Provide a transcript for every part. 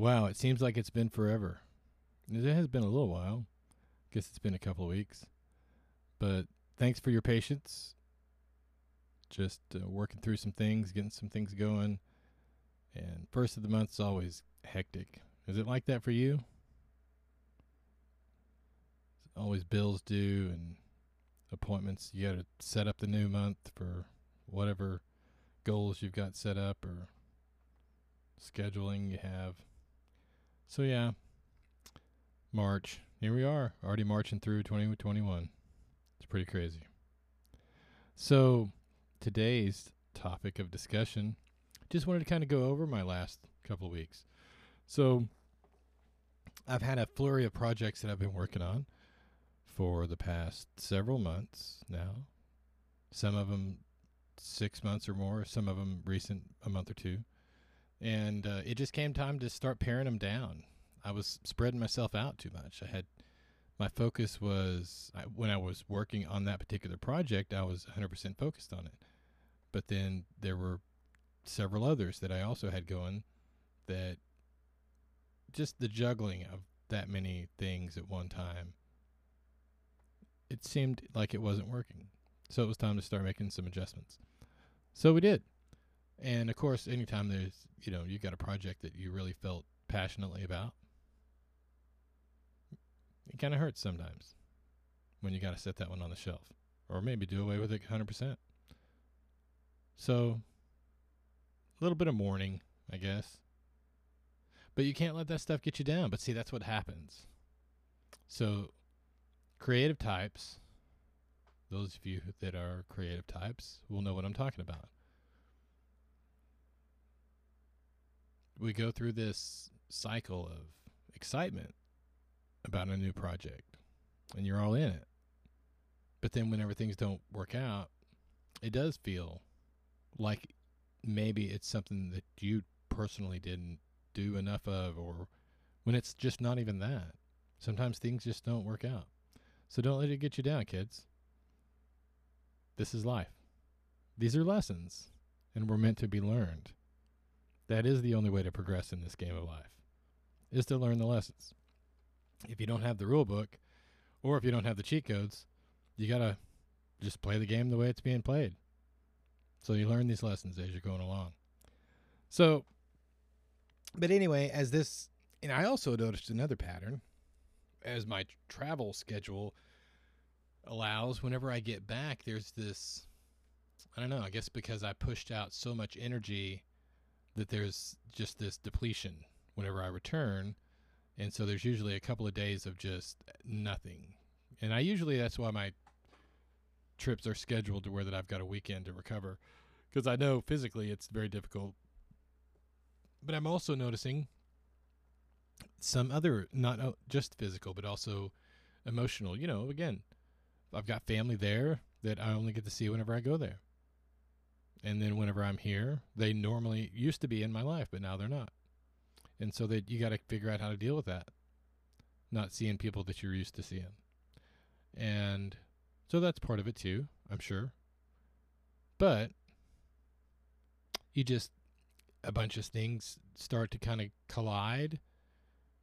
Wow, it seems like it's been forever. It has been a little while. Guess it's been a couple of weeks. But thanks for your patience. Just uh, working through some things, getting some things going. And first of the month is always hectic. Is it like that for you? Always bills due and appointments. You got to set up the new month for whatever goals you've got set up or scheduling you have. So yeah, March. Here we are, already marching through 2021. It's pretty crazy. So today's topic of discussion, just wanted to kind of go over my last couple of weeks. So I've had a flurry of projects that I've been working on for the past several months now. Some of them six months or more, some of them recent, a month or two. And uh, it just came time to start paring them down. I was spreading myself out too much. I had my focus was I, when I was working on that particular project, I was 100% focused on it. But then there were several others that I also had going that just the juggling of that many things at one time, it seemed like it wasn't working. So it was time to start making some adjustments. So we did. And of course, anytime there's, you know, you've got a project that you really felt passionately about, it kind of hurts sometimes when you got to set that one on the shelf or maybe do away with it 100%. So, a little bit of mourning, I guess. But you can't let that stuff get you down. But see, that's what happens. So, creative types, those of you that are creative types will know what I'm talking about. We go through this cycle of excitement about a new project, and you're all in it. But then, whenever things don't work out, it does feel like maybe it's something that you personally didn't do enough of, or when it's just not even that. Sometimes things just don't work out. So don't let it get you down, kids. This is life. These are lessons, and we're meant to be learned. That is the only way to progress in this game of life, is to learn the lessons. If you don't have the rule book, or if you don't have the cheat codes, you gotta just play the game the way it's being played. So you learn these lessons as you're going along. So, but anyway, as this, and I also noticed another pattern as my travel schedule allows. Whenever I get back, there's this, I don't know, I guess because I pushed out so much energy that there's just this depletion whenever I return. And so there's usually a couple of days of just nothing. And I usually, that's why my trips are scheduled to where that I've got a weekend to recover because I know physically it's very difficult. But I'm also noticing some other, not just physical, but also emotional. You know, again, I've got family there that I only get to see whenever I go there. And then whenever I'm here, they normally used to be in my life, but now they're not. And so that you got to figure out how to deal with that. Not seeing people that you're used to seeing. And so that's part of it too, I'm sure. But you just a bunch of things start to kind of collide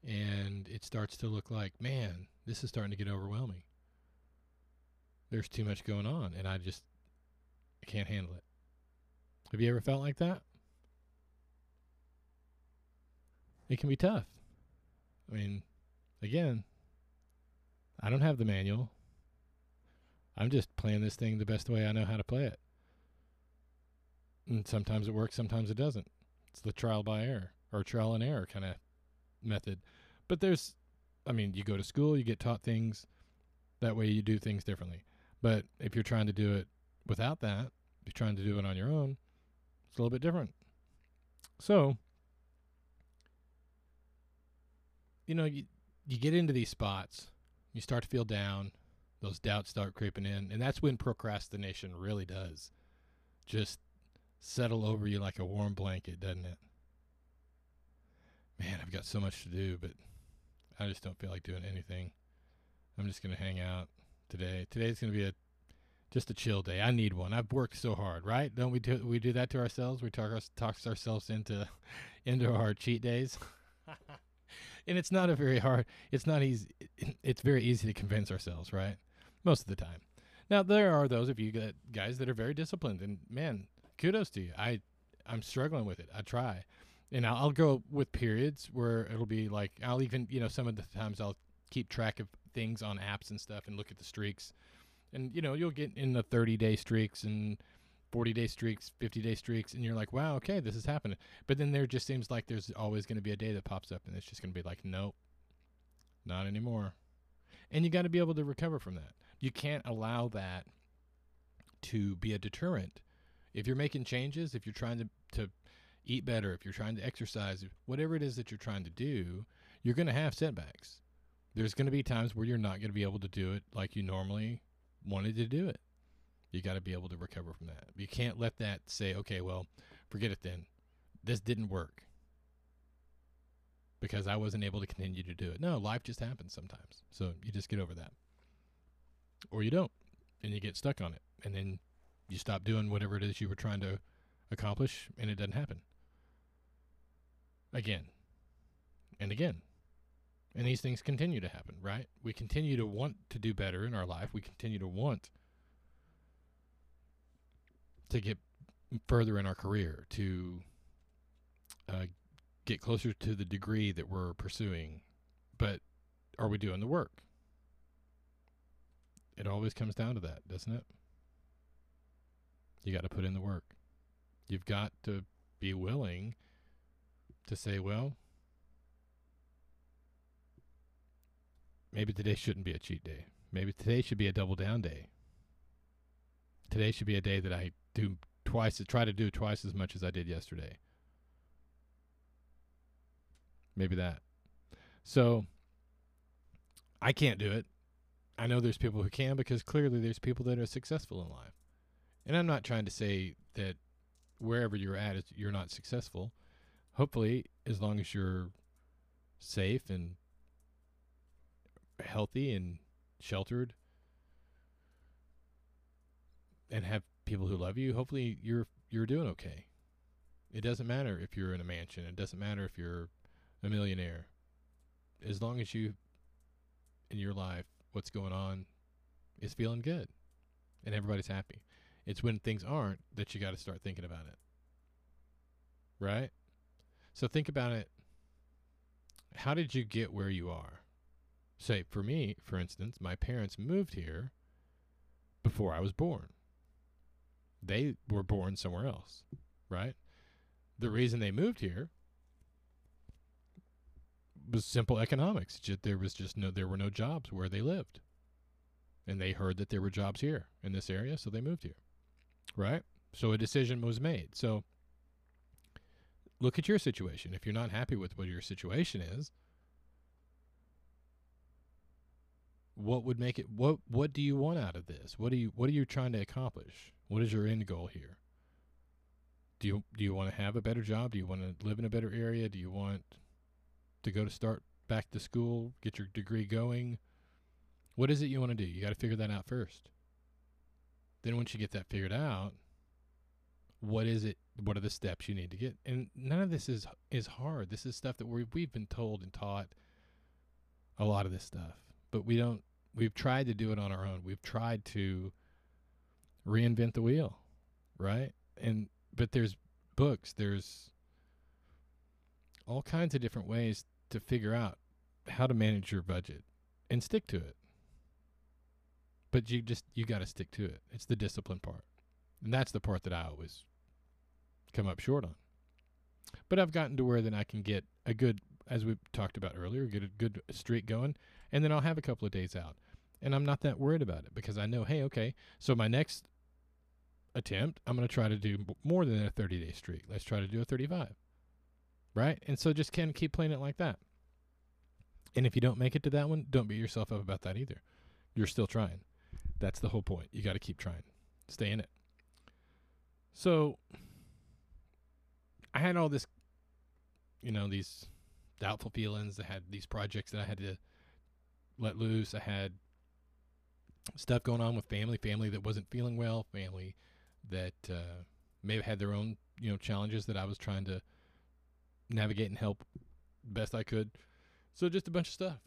and it starts to look like, man, this is starting to get overwhelming. There's too much going on and I just I can't handle it. Have you ever felt like that? it can be tough. I mean, again, I don't have the manual. I'm just playing this thing the best way I know how to play it. And sometimes it works, sometimes it doesn't. It's the trial by error or trial and error kind of method. But there's, I mean, you go to school, you get taught things. That way you do things differently. But if you're trying to do it without that, you're trying to do it on your own, it's a little bit different. So, you know, you, you get into these spots, you start to feel down, those doubts start creeping in, and that's when procrastination really does just settle over you like a warm blanket, doesn't it? Man, I've got so much to do, but I just don't feel like doing anything. I'm just going to hang out today. Today's going to be a just a chill day. I need one. I've worked so hard, right? Don't we do we do that to ourselves? We talk talk ourselves into into our cheat days. and it's not a very hard. It's not easy. It's very easy to convince ourselves, right? Most of the time. Now there are those of you guys that are very disciplined, and man, kudos to you. I I'm struggling with it. I try, and I'll, I'll go with periods where it'll be like I'll even you know some of the times I'll keep track of things on apps and stuff and look at the streaks, and you know you'll get in the 30 day streaks and 40 day streaks, 50 day streaks, and you're like, wow, okay, this is happening. But then there just seems like there's always going to be a day that pops up and it's just going to be like, nope, not anymore. And you got to be able to recover from that. You can't allow that to be a deterrent if you're making changes, if you're trying to, to eat better, if you're trying to exercise, whatever it is that you're trying to do, you're going to have setbacks. There's going to be times where you're not going to be able to do it like you normally wanted to do it. You got to be able to recover from that. You can't let that say, okay, well, forget it then. This didn't work because I wasn't able to continue to do it. No, life just happens sometimes. So you just get over that. Or you don't, and you get stuck on it. And then you stop doing whatever it is you were trying to accomplish and it doesn't happen. Again and again. And these things continue to happen, right? We continue to want to do better in our life. We continue to want to get further in our career, to uh, get closer to the degree that we're pursuing. But are we doing the work? It always comes down to that, doesn't it? You got to put in the work. You've got to be willing to say, well, maybe today shouldn't be a cheat day. Maybe today should be a double down day. Today should be a day that I do twice, try to do twice as much as I did yesterday. Maybe that. So I can't do it. I know there's people who can because clearly there's people that are successful in life. And I'm not trying to say that wherever you're at, you're not successful. Hopefully, as long as you're safe and healthy and sheltered and have people who love you, hopefully you're you're doing okay. It doesn't matter if you're in a mansion. It doesn't matter if you're a millionaire. As long as you in your life what's going on is feeling good and everybody's happy. It's when things aren't that you got to start thinking about it. Right? So think about it. How did you get where you are? Say, for me, for instance, my parents moved here before I was born. They were born somewhere else, right? The reason they moved here was simple economics. There was just no there were no jobs where they lived. And they heard that there were jobs here in this area, so they moved here right? So a decision was made. So look at your situation. If you're not happy with what your situation is, what would make it what what do you want out of this? What do you what are you trying to accomplish? What is your end goal here? Do you do you want to have a better job? Do you want to live in a better area? Do you want to go to start back to school, get your degree going? What is it you want to do? You got to figure that out first. Then once you get that figured out, what is it? What are the steps you need to get? And none of this is is hard. This is stuff that we we've been told and taught a lot of this stuff, but we don't. We've tried to do it on our own. We've tried to reinvent the wheel, right? And but there's books, there's all kinds of different ways to figure out how to manage your budget and stick to it. But you just you got to stick to it. It's the discipline part. And that's the part that I always come up short on. But I've gotten to where then I can get a good as we talked about earlier, get a good streak going and then I'll have a couple of days out. And I'm not that worried about it because I know, hey, okay, so my next attempt, I'm going to try to do more than a 30 day streak. Let's try to do a 35. Right? And so just of keep playing it like that. And if you don't make it to that one, don't beat yourself up about that either. You're still trying. That's the whole point. You got to keep trying. Stay in it. So I had all this, you know, these doubtful feelings. I had these projects that I had to let loose. I had stuff going on with family, family that wasn't feeling well, family that uh, may have had their own, you know, challenges that I was trying to navigate and help best I could. So just a bunch of stuff.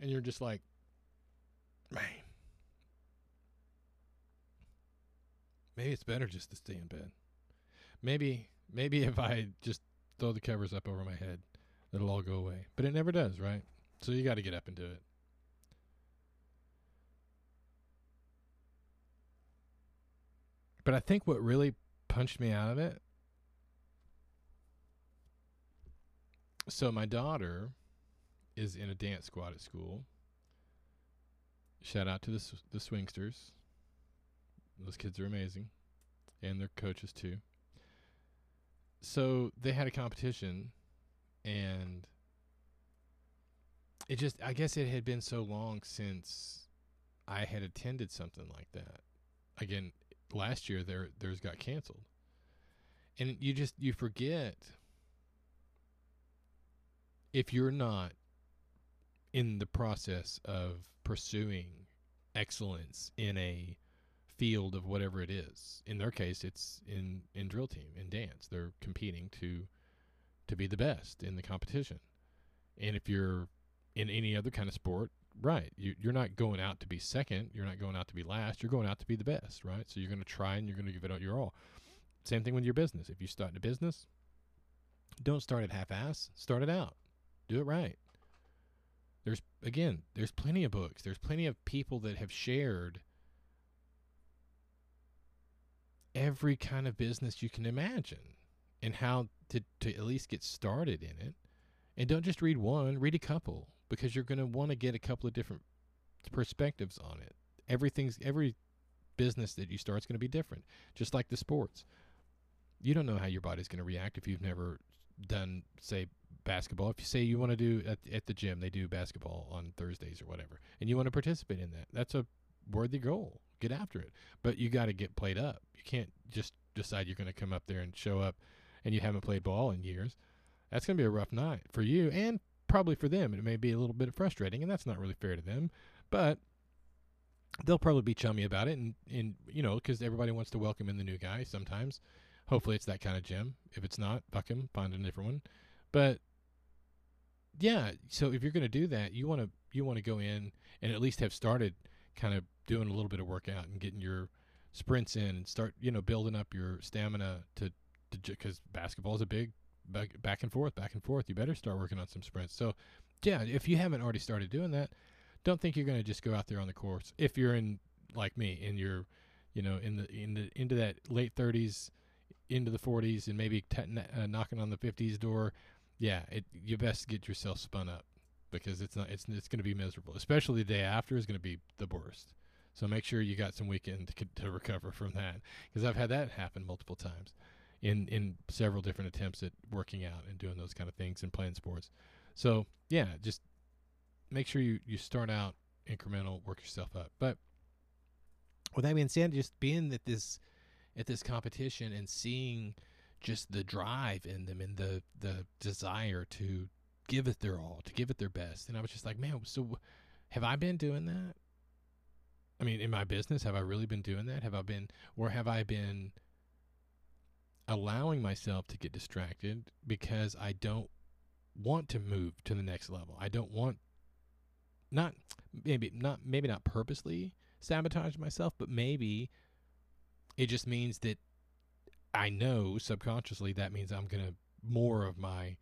And you're just like, man, maybe it's better just to stay in bed. Maybe, maybe if I just throw the covers up over my head, it'll all go away. But it never does, right? So you got to get up and do it. But I think what really punched me out of it. So my daughter is in a dance squad at school. Shout out to the the swingsters. Those kids are amazing, and their coaches too. So they had a competition, and it just I guess it had been so long since I had attended something like that. Again, last year there theirs got canceled. And you just you forget if you're not in the process of pursuing excellence in a field of whatever it is. In their case, it's in in drill team in dance. They're competing to to be the best in the competition. And if you're in any other kind of sport, right, you, you're not going out to be second. You're not going out to be last. You're going out to be the best, right? So you're going to try and you're going to give it out your all. Same thing with your business. If you start a business, don't start it half-ass. Start it out. Do it right. There's again, there's plenty of books. There's plenty of people that have shared every kind of business you can imagine and how to, to at least get started in it. And don't just read one, read a couple because you're going to want to get a couple of different perspectives on it. Everything's every business that you start is going to be different, just like the sports. You don't know how your body's going to react if you've never done, say, basketball. If you say you want to do at, at the gym, they do basketball on Thursdays or whatever, and you want to participate in that, that's a worthy goal. Get after it, but you got to get played up. You can't just decide you're going to come up there and show up, and you haven't played ball in years. That's going to be a rough night for you and probably for them. It may be a little bit frustrating and that's not really fair to them but they'll probably be chummy about it and, and you know because everybody wants to welcome in the new guy sometimes. Hopefully it's that kind of gym if it's not fuck him find a different one. But yeah so if you're going to do that you want to you want to go in and at least have started kind of doing a little bit of workout and getting your sprints in and start you know building up your stamina to because basketball is a big back, back and forth, back and forth. You better start working on some sprints. So, yeah, if you haven't already started doing that, don't think you're going to just go out there on the course. If you're in like me, and you're, you know, in the in the into that late 30s, into the 40s, and maybe t- uh, knocking on the 50s door, yeah, it you best get yourself spun up because it's not it's it's going to be miserable. Especially the day after is going to be the worst. So make sure you got some weekend to, to recover from that because I've had that happen multiple times in in several different attempts at working out and doing those kind of things and playing sports. So yeah, just make sure you you start out incremental, work yourself up. But with that being said, just being at this at this competition and seeing just the drive in them and the the desire to give it their all, to give it their best, and I was just like, man, so have I been doing that? I mean, in my business, have I really been doing that? Have I been, or have I been allowing myself to get distracted because I don't want to move to the next level. I don't want not maybe not maybe not purposely sabotage myself, but maybe it just means that I know subconsciously that means I'm going to more of my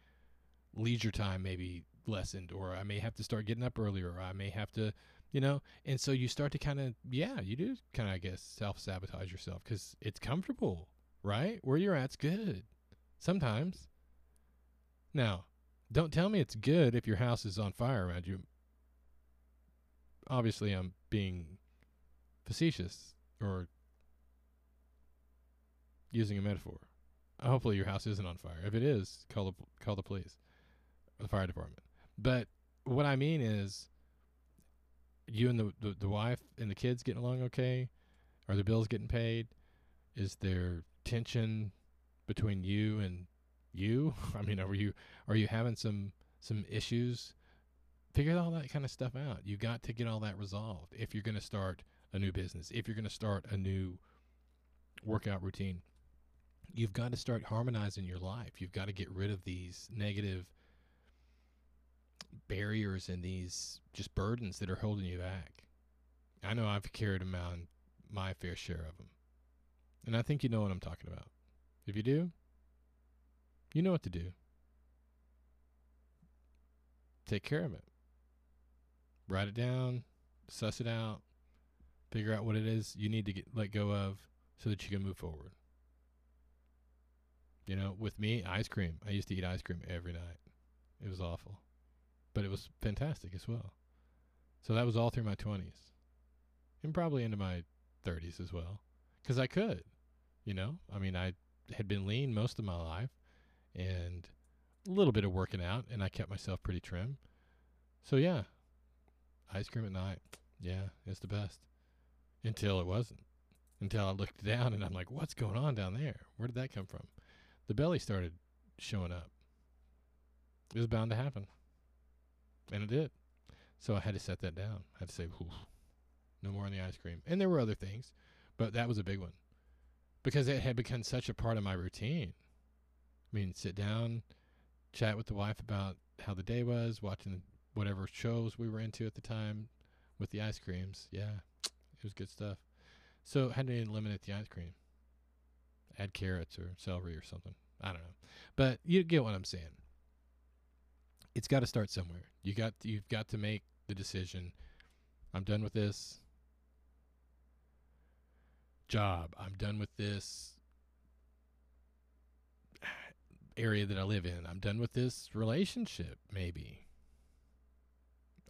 leisure time maybe lessened, or I may have to start getting up earlier, or I may have to, you know. And so you start to kind of, yeah, you do kind of, I guess, self sabotage yourself because it's comfortable, right? Where you're at's good sometimes. Now, don't tell me it's good if your house is on fire around you. Obviously, I'm being facetious or using a metaphor. Hopefully, your house isn't on fire. If it is, call the call the police, the fire department. But what I mean is, you and the, the the wife and the kids getting along okay? Are the bills getting paid? Is there tension between you and you? I mean, are you are you having some some issues? Figure all that kind of stuff out. You got to get all that resolved if you're going to start a new business. If you're going to start a new workout routine, you've got to start harmonizing your life. You've got to get rid of these negative barriers and these just burdens that are holding you back. I know I've carried on my fair share of them. And I think you know what I'm talking about. If you do, you know what to do. Take care of it. Write it down, suss it out, figure out what it is you need to get let go of so that you can move forward. You know, with me, ice cream. I used to eat ice cream every night. It was awful. But it was fantastic as well. So that was all through my 20s. And probably into my 30s as well. Because I could. You know, I mean, I had been lean most of my life and a little bit of working out, and I kept myself pretty trim. So, yeah, ice cream at night. Yeah, it's the best. Until it wasn't. Until I looked down and I'm like, what's going on down there? Where did that come from? The belly started showing up. It was bound to happen. And it did. So I had to set that down. I had to say, no more on the ice cream. And there were other things, but that was a big one because it had become such a part of my routine. I mean, sit down, chat with the wife about how the day was, watching whatever shows we were into at the time with the ice creams. Yeah, it was good stuff. So had to eliminate the ice cream. Add carrots or celery or something. I don't know, but you get what I'm saying. It's got to start somewhere. You got you've got to make the decision. I'm done with this job. I'm done with this area that I live in. I'm done with this relationship, maybe.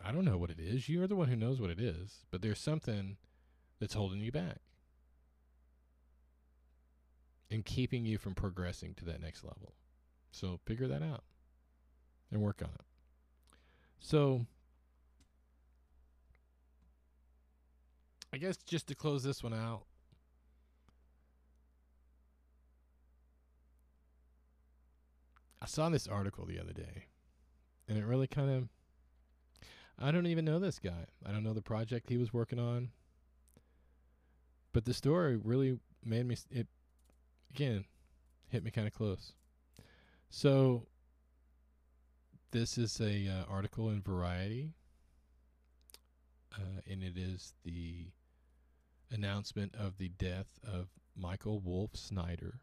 I don't know what it is. You're the one who knows what it is, but there's something that's holding you back and keeping you from progressing to that next level. So figure that out and work on it. So I guess just to close this one out, I saw this article the other day, and it really kind of. I don't even know this guy. I don't know the project he was working on. But the story really made me. It again hit me kind of close. So this is a uh, article in Variety, uh, and it is the announcement of the death of Michael Wolf Snyder,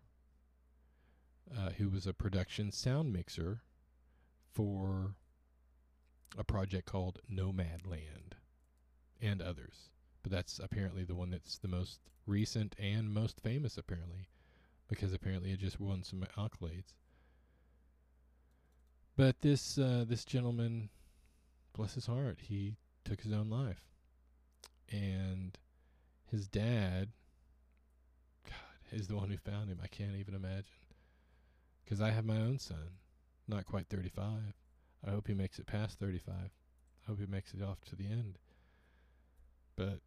uh, who was a production sound mixer for a project called Nomadland and others. But that's apparently the one that's the most recent and most famous, apparently, because apparently it just won some accolades. But this uh, this gentleman, bless his heart, he took his own life, and his dad, God, is the one who found him. I can't even imagine because I have my own son, not quite 35. I hope he makes it past 35. I hope he makes it off to the end. But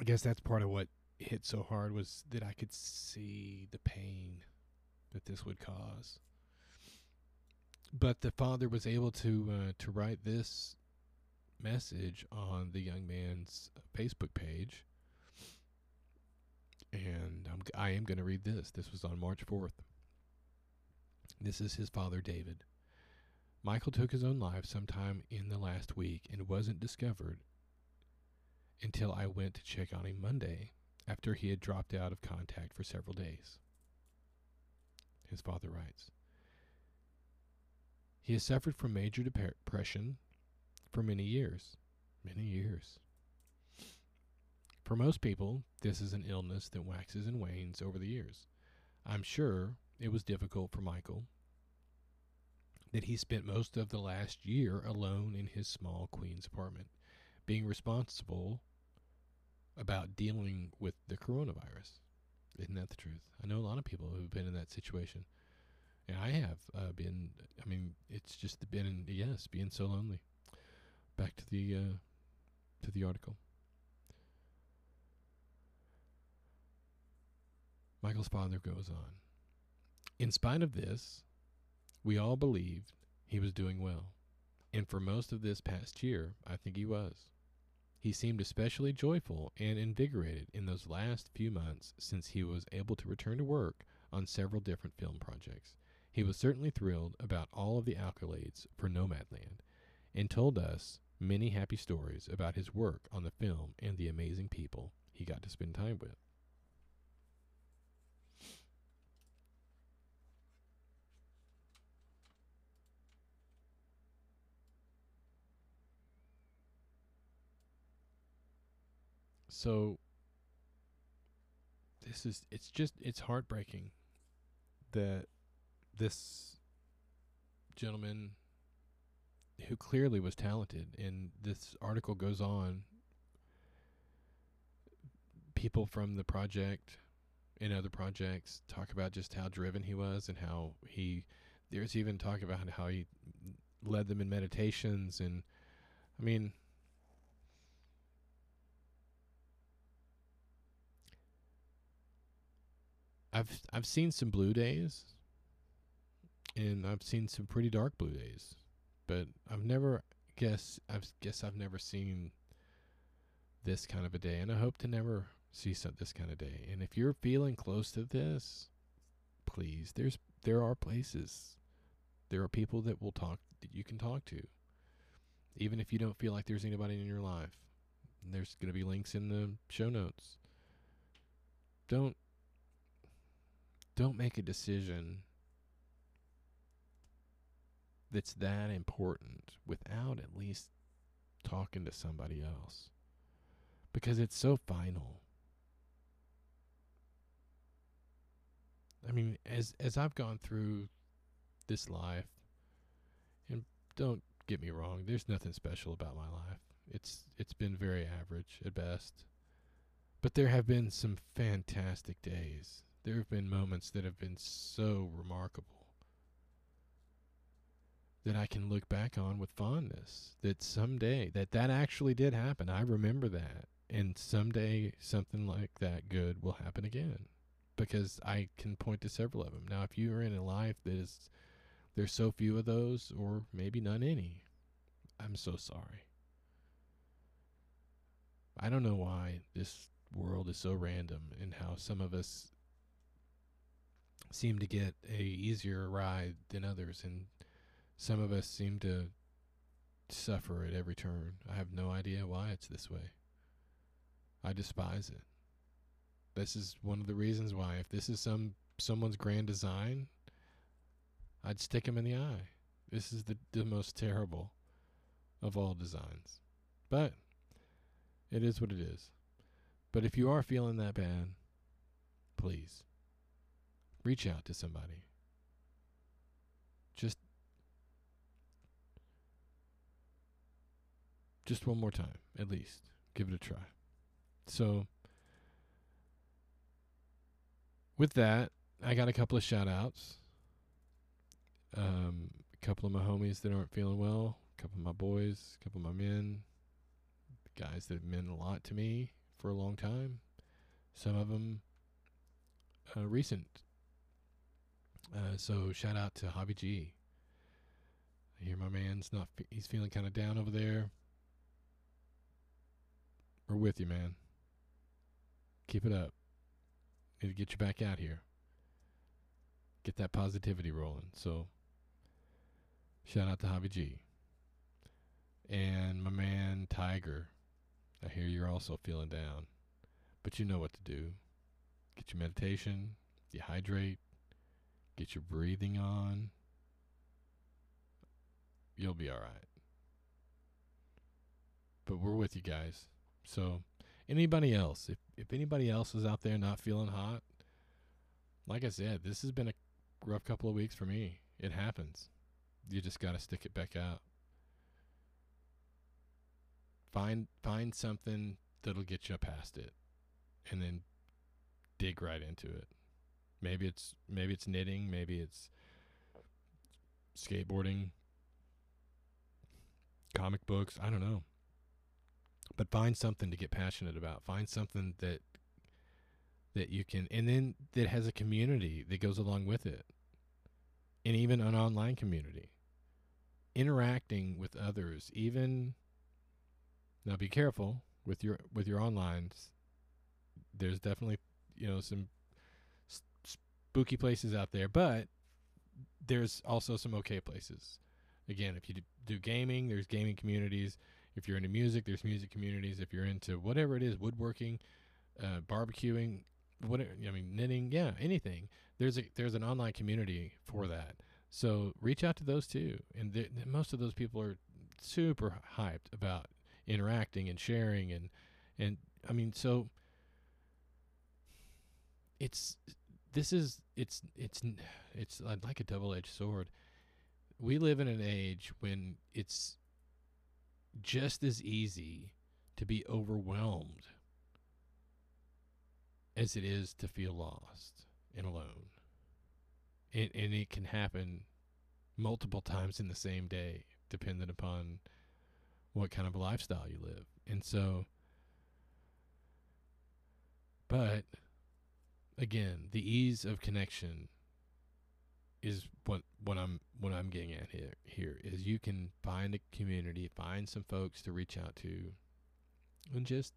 I guess that's part of what hit so hard was that I could see the pain that this would cause. But the father was able to uh, to write this message on the young man's Facebook page, and I'm I am going to read this. This was on March fourth. This is his father, David. Michael took his own life sometime in the last week and wasn't discovered until I went to check on him Monday after he had dropped out of contact for several days. His father writes He has suffered from major depression for many years. Many years. For most people, this is an illness that waxes and wanes over the years. I'm sure it was difficult for Michael that he spent most of the last year alone in his small Queens apartment, being responsible about dealing with the coronavirus. Isn't that the truth? I know a lot of people who've been in that situation. And I have uh, been, I mean, it's just been, yes, being so lonely. Back to the, uh, to the article. Michael's father goes on. In spite of this, we all believed he was doing well. And for most of this past year, I think he was. He seemed especially joyful and invigorated in those last few months since he was able to return to work on several different film projects. He was certainly thrilled about all of the accolades for Nomadland and told us many happy stories about his work on the film and the amazing people he got to spend time with. So this is it's just it's heartbreaking that this gentleman who clearly was talented and this article goes on people from the project and other projects talk about just how driven he was and how he there's even talk about how he led them in meditations and I mean I've I've seen some blue days, and I've seen some pretty dark blue days, but I've never guess I've guess I've never seen this kind of a day, and I hope to never see some, this kind of day. And if you're feeling close to this, please, there's there are places, there are people that will talk that you can talk to, even if you don't feel like there's anybody in your life. There's going to be links in the show notes. Don't don't make a decision that's that important without at least talking to somebody else because it's so final. I mean, as as I've gone through this life, and don't get me wrong, there's nothing special about my life. It's it's been very average at best. But there have been some fantastic days there have been moments that have been so remarkable that I can look back on with fondness. That someday that that actually did happen. I remember that, and someday something like that good will happen again, because I can point to several of them. Now, if you are in a life that is there's so few of those, or maybe none any, I'm so sorry. I don't know why this world is so random and how some of us seem to get a easier ride than others, and some of us seem to suffer at every turn. I have no idea why it's this way. I despise it. This is one of the reasons why, if this is some someone's grand design, I'd stick him in the eye. This is the, the most terrible of all designs. But it is what it is. But if you are feeling that bad, please reach out to somebody. Just just one more time at least. Give it a try. So with that, I got a couple of shout outs. Um, a couple of my homies that aren't feeling well, a couple of my boys, a couple of my men, guys that have meant a lot to me for a long time. Some of them uh, recent uh, so shout out to Javi G. I hear my man's not. He's feeling kind of down over there. We're with you, man. Keep it up. Need to get you back out here. Get that positivity rolling. So, shout out to Javi G. And my man Tiger. I hear you're also feeling down, but you know what to do. Get your meditation, dehydrate, Get your breathing on. you'll be all right. But we're with you guys. So, anybody else, if if anybody else is out there not feeling hot, like I said, this has been a rough couple of weeks for me. It happens. You just got to stick it back out. Find find something that'll get you past it and then dig right into it. Maybe it's maybe it's knitting, maybe it's skateboarding, comic books, I don't know. But find something to get passionate about. Find something that that you can and then that has a community that goes along with it. And even an online community. Interacting with others, even now be careful with your with your onlines. There's definitely, you know, some spooky places out there, but there's also some okay places. Again, if you do gaming, there's gaming communities. If you're into music, there's music communities. If you're into whatever it is, woodworking, uh, barbecuing, whatever I mean, knitting, yeah, anything. There's a there's an online community for that. So reach out to those too, and most of those people are super hyped about interacting and sharing and and I mean so it's this is it's it's it's like a double-edged sword. We live in an age when it's just as easy to be overwhelmed as it is to feel lost and alone. And, and it can happen multiple times in the same day, depending upon what kind of lifestyle you live. And so, but again, the ease of connection is what what I'm what I'm getting at here here is you can find a community, find some folks to reach out to and just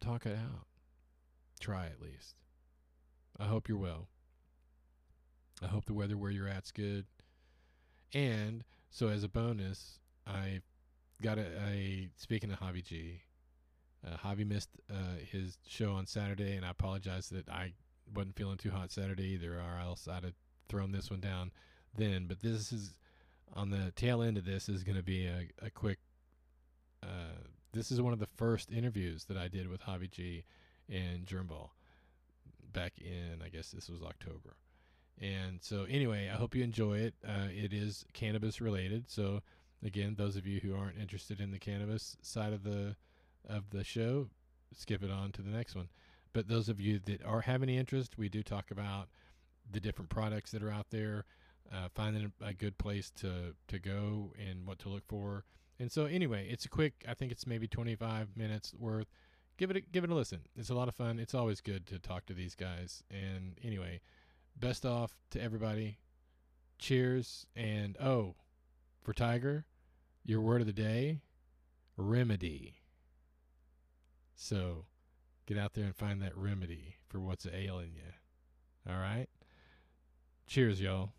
talk it out. Try at least. I hope you're well. I hope the weather where you're at's good. And so as a bonus, I got a, a speaking of Javi G. Uh, Javi missed uh, his show on Saturday, and I apologize that I wasn't feeling too hot Saturday either, or else I'd have thrown this one down then. But this is on the tail end of this is going to be a, a quick. Uh, this is one of the first interviews that I did with Javi G and Germball back in, I guess this was October. And so, anyway, I hope you enjoy it. Uh, it is cannabis related, so again, those of you who aren't interested in the cannabis side of the of the show, skip it on to the next one. But those of you that are have any interest, we do talk about the different products that are out there, uh, finding a, good place to to go and what to look for. And so, anyway, it's a quick. I think it's maybe 25 minutes worth. Give it a, give it a listen. It's a lot of fun. It's always good to talk to these guys. And anyway, best off to everybody. Cheers. And oh, for Tiger, your word of the day, remedy. So get out there and find that remedy for what's ailing you. All right? Cheers, y'all.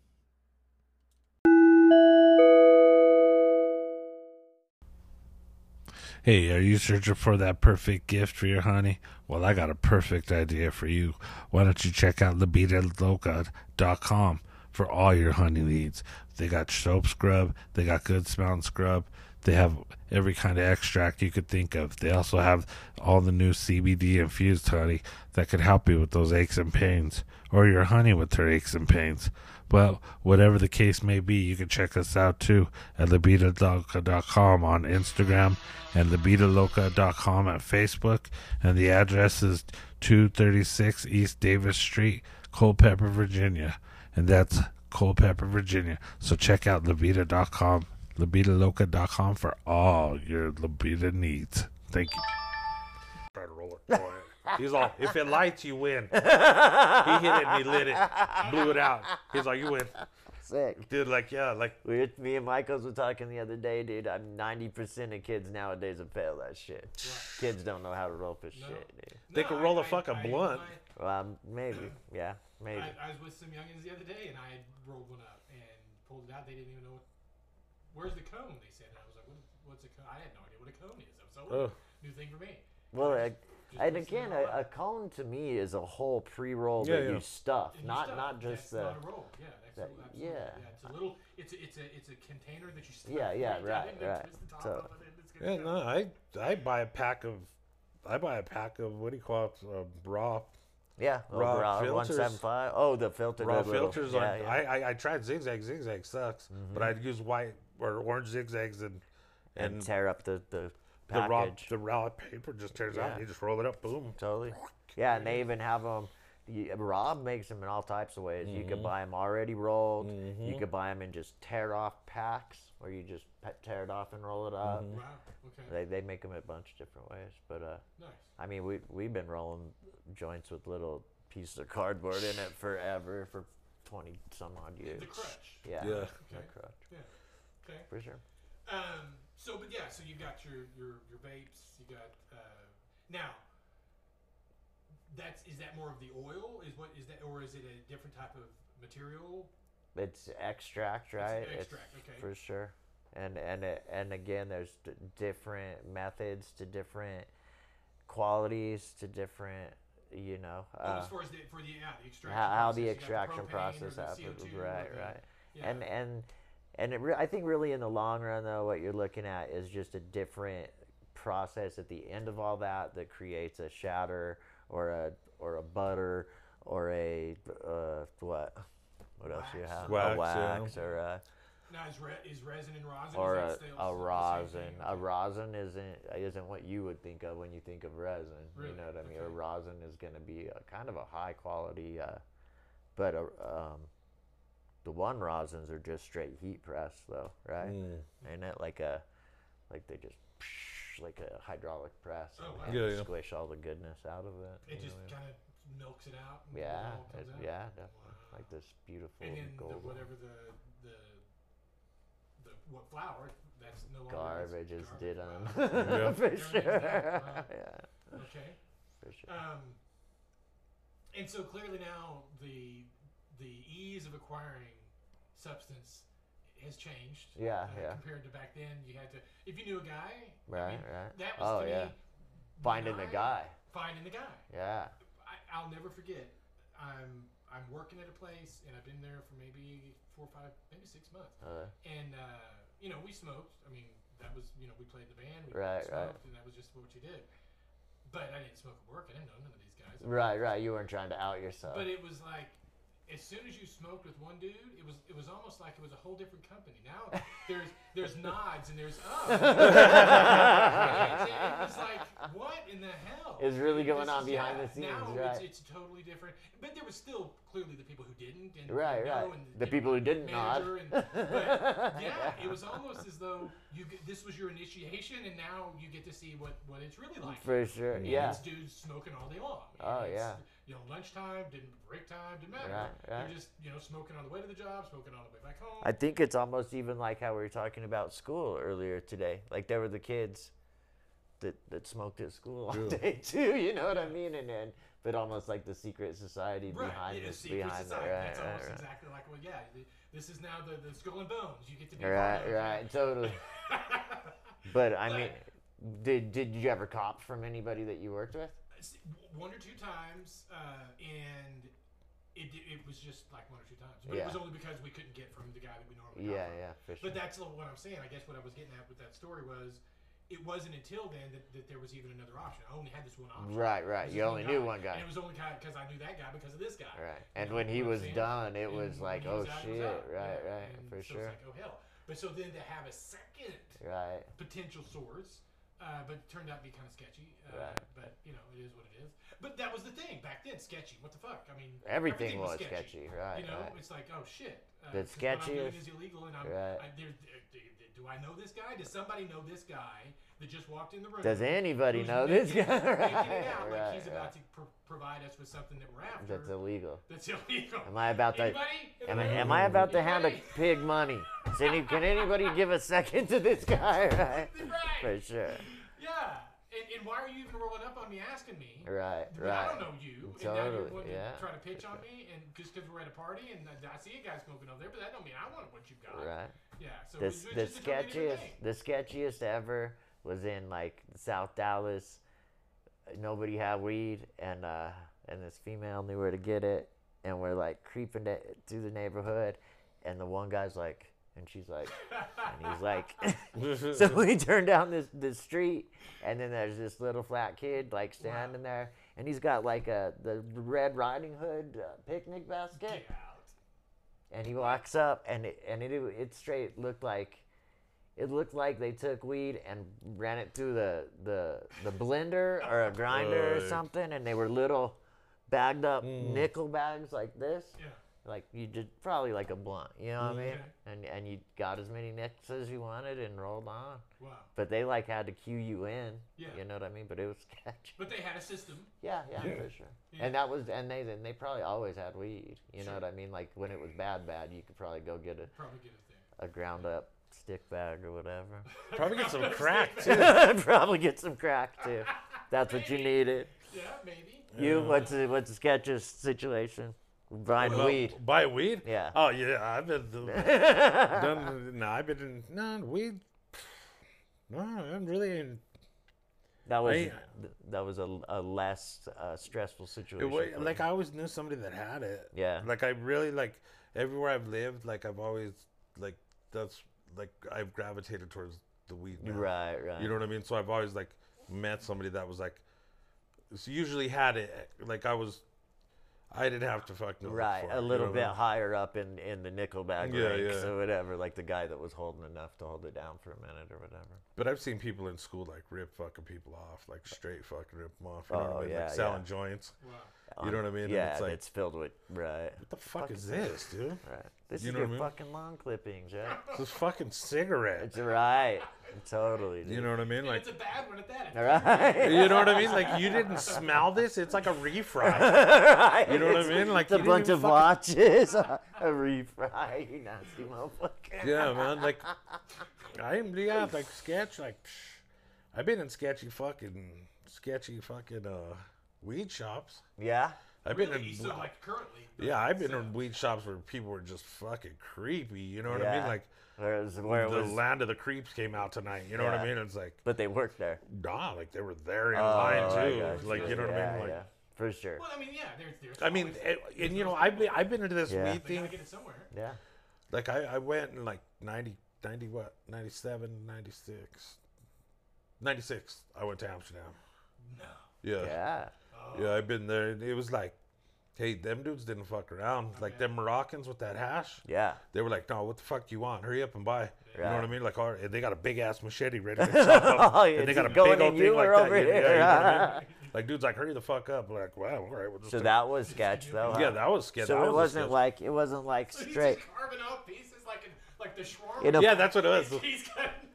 Hey, are you searching for that perfect gift for your honey? Well, I got a perfect idea for you. Why don't you check out libidaloca.com for all your honey needs? They got soap scrub, they got good smelling scrub, they have every kind of extract you could think of. They also have all the new CBD infused honey that could help you with those aches and pains, or your honey with their aches and pains. Well, whatever the case may be, you can check us out too at libidaloca.com on Instagram and libidaloca.com at Facebook. And the address is 236 East Davis Street, Culpeper, Virginia. And that's Culpeper, Virginia. So check out libida.com, libidaloca.com for all your libido needs. Thank you. Try to roll it. He's all, if it lights, you win. He hit it and he lit it, blew it out. He's like, you win. Sick. Dude, like, yeah, like, We, were- me and Michaels were talking the other day, dude. I'm 90% of kids nowadays have failed that shit. Kids don't know how to roll for shit, dude. They could roll a fucking blunt. Well, um, maybe. Yeah, maybe. I, I was with some youngins the other day, and I rolled one up and pulled it out. They didn't even know what. Where's the cone? They said. And I was like, what, "What's a cone?" I had no idea what a cone is. That was so Oh. new thing for me. Well, I, just and mixing again, a, a cone to me is a whole pre-roll Yeah, that yeah. you stuff, And you not stuff. not just that's the. not a roll. Yeah, that's that- absolutely. yeah. yeah. It's a little. It's a it's a it's a container that you stuff. Yeah, yeah, right, right. twist the top So- off of it, and it's gonna Yeah, go. no, I I buy a pack of I buy a pack of what do you call it? Uh, raw Yeah, oh, Raw raw filters. one seven five. Oh, the filter. raw the little- filters. Yeah, on, yeah. Mm-hmm. I, I I tried zigzag. Zigzag sucks, but I'd use white or orange zigzags and and, and, tear up the the the raw the raw paper just tears out. Yeah. You just roll it up, boom. Totally. Yeah, and they even have them. RAW makes them in all types of ways. You Mm-hmm. could buy them already rolled. You could buy them in just tear off packs, or you just pe- tear it off and roll it up. Mm-hmm. Wow. Okay. They, they make them a bunch of different ways. But uh, Nice. I mean, we we've been rolling joints with little pieces of cardboard in it forever for twenty some odd years. The crutch. Yeah. Yeah. The crutch. Yeah. Okay. For sure. Um. So, but yeah. So you've got your your your vapes. You got uh. Now. That's is that more of the oil? Is what is that, or is it a different type of material? It's extract, right? It's extract, okay. For sure. And and and again, there's d- different methods to different qualities to different, you know, Oh, uh, as far as the for the yeah the extraction. how, how process, the extraction process happens. Right, right. Yeah. And and and it re- I think really in the long run though, what you're looking at is just a different process at the end of all that that creates a shatter or a or a butter or a uh, what what else do you have Wax, a yeah. wax or a now is, re- is resin and rosin or is a, still a still rosin. A rosin isn't isn't what you would think of when you think of resin. Really? You know what I mean? A rosin is going to be a kind of a high quality, uh, but a, um, the one rosins are just straight heat press though, right? Mm. Ain't it like a like they just like a hydraulic press Oh, wow. and Yeah, yeah. squish all the goodness out of it. It just kind of milks it out. and it yeah, all comes it- out? yeah, definitely. Wow. Like this beautiful And then gold one. whatever the the the what flour that's no longer garbage is garbage. did Wow. on Yeah. for sure. Wow. yeah, Okay. for sure. Um, and so clearly now the the ease of acquiring substance has changed. Yeah, uh, yeah. Compared to back then, you had to if you knew a guy. I Right, mean, right. That was Oh, to yeah. me, Finding the guy. Finding the guy. Yeah. I, I'll never forget. I'm I'm working at a place and I've been there for maybe four, or five, maybe six months. Uh, And uh, you know, we smoked. I mean, that was you know, we played the band, we Right, right. smoked, and that was just what you did. But I didn't smoke at work. I didn't know none of these guys. right, right. You weren't trying to out yourself. But it was like, as soon as you smoked with one dude, it was it was almost like it was a whole different company. Now there's there's nods and there's oh. it, was like what in the hell Is really This going on behind yeah, the scenes, Now right. it's, it's totally different. But there was still clearly the people who didn't and right, and right. and The people who didn't nod. and, but yeah, it was almost as though you this was your initiation, and now you get to see what, what it's really like. For sure. And Yeah. it's dudes smoking all day long. Oh, yeah. You know, lunchtime, didn't break time, didn't matter. Right, right. They're just you know smoking on the way to the job, smoking on the way back home. I think it's almost even like how we were talking about school earlier today. Like there were the kids that, that smoked at school all Yeah. day too. You know what I mean? And then, but almost like the secret society right, behind yeah, this, behind society. that. Right, That's right, almost right. exactly like well, yeah. the- This is now the, the skull and bones. You get to be Right, of, right, totally. But I But- mean, did did you ever cop from anybody that you worked with? One or two times, uh, and it, it was just like one or two times. But Yeah. it was only because we couldn't get from the guy that we normally got Yeah, yeah, for sure. But that's what I'm saying. I guess what I was getting at with that story was, it wasn't until then that, that there was even another option. I only had this one option. Right, right. You only knew one guy. And it was only because I knew that guy because of this guy. Right. You And know when he was done, it was like, oh out, shit. Right, Yeah. right, And for so sure. It's like, oh hell. But so then to have a second Right. potential source, uh, but it turned out to be kind of sketchy. Uh, Right. But you know, it is what it is. But that was the thing back then. Sketchy. What the fuck? I mean, Everything was sketchy. Right, You know, right. it's like, oh shit. Uh, The 'cause what I'm doing sketchiest- is illegal, and I'm. Right. I, do I know this guy? Does somebody know this guy that just walked in the room? Does anybody know this guy? right, out like right, he's about to pro- provide us with something that we're after. That's illegal. that's illegal. Am I about to? Anybody? in Am I, am I about to hand a pig money? Any, can anybody give a second to this guy? Right. Right. For sure. Yeah. And, and why are you even rolling up on me asking me? Right. When I Right. don't know you, and now you're Totally, yeah. to try to pitch on me, and just because we're at a party and I see a guy smoking over there, but that don't mean I want what you got. Right. Yeah. So The, the it's just a totally different sketchiest, the sketchiest ever was in like South Dallas, nobody had weed, and uh, and this female knew where to get it, and we're like creeping it through the neighborhood, and the one guy's like, and she's like, and he's like, so we turn down this this street, and then there's this little flat kid like standing there, and he's got like a the Red Riding Hood uh, picnic basket, and he walks up, and it and it it straight looked like. It looked like they took weed and ran it through the the, the blender or a grinder or something, and they were little bagged up mm. nickel bags like this. Yeah. Like you did probably like a blunt, you know what I mm. mean? Okay. And and you got as many nicks as you wanted and rolled on. Wow. But they like had to cue you in. Yeah. You know what I mean? But it was sketchy. But they had a system. Yeah, yeah, for sure. Yeah. And that was and they and they probably always had weed. You know what I mean? Like when it was bad, bad, you could probably go get a, Probably get it there. A ground up stick bag or whatever. Probably get some crack too. probably get some crack too. That's what you needed. Yeah, maybe. You what's the what's the sketchiest situation? Buying Well, weed. Buy weed? Yeah. Oh yeah, I've been done. No, I've been in no weed. No, I'm really. In, That was I- th- that was a, a less uh, stressful it situation. wa- for like you. I always knew somebody that had it. Yeah. Like I really like everywhere I've lived. Like I've always like that's like I've gravitated towards the weed. now. right, right. You know what I mean? So I've always like met somebody that was like, so usually had it. Like I was, I didn't have to fuck no. right, for it, a you know little I bit mean? higher up in, in the nickel bag Yeah, ranks yeah. or whatever, like the guy that was holding enough to hold it down for a minute or whatever. But I've seen people in school like rip fucking people off, like straight fucking rip them off. You know what Oh, I mean? yeah, like selling yeah. joints. Wow. You know what I mean? And Yeah, it's like- it's filled with right, What the fuck is this, dude? right. This You is know your what I mean? fucking lawn clippings, right? This fucking cigarette. It's right, totally. Dude. You know what I mean? And Like, it's a bad one at that. All right. you know what I mean? Like, you didn't smell this? It's like a refry. right. You know what I mean? Like, it's a bunch of fucking- watches, a refry, you nasty motherfucker. Yeah, man. Like, I'm yeah, like sketch. Like, psh, I've been in sketchy fucking, sketchy fucking uh, weed shops. Yeah. I've been Really? in. So like currently. Yeah, I've been in weed shops where people were just fucking creepy. You know what I mean? Like, Whereas where it the was, land of the creeps came out tonight. You know what I Yeah. mean? It's like, but they worked there. nah, like they were there in Oh, line I too. got. Like, you know what I mean? Like, yeah, for sure. Well, I mean, yeah. There's. there's I mean, always- and, and you know, I've been, I've been into this Yeah. weed they gotta thing. get it somewhere. Yeah. Like, I, I went in like 90, 90 what? 97, 96. 96. I went to Amsterdam. No. Yeah. Yeah. Oh. Yeah, I've been there. and It was like, hey, them dudes didn't fuck around. Oh, like them Moroccans with that hash. Yeah. They were like, no, what the fuck do you want? Hurry up and buy. You know what I mean? Like, all right, they got a big ass machete ready to chop up. Oh, and they got a big old in thing like or that. over Yeah, yeah, you know what I mean? Like, dude's like, hurry the fuck up. Like, wow, all right. We'll just So take- that was sketch though. huh? yeah, that was sketch. So that it was wasn't sketch. like it wasn't like So he's straight just carving off pieces like in, like the shawarma. Yeah, that's what it was.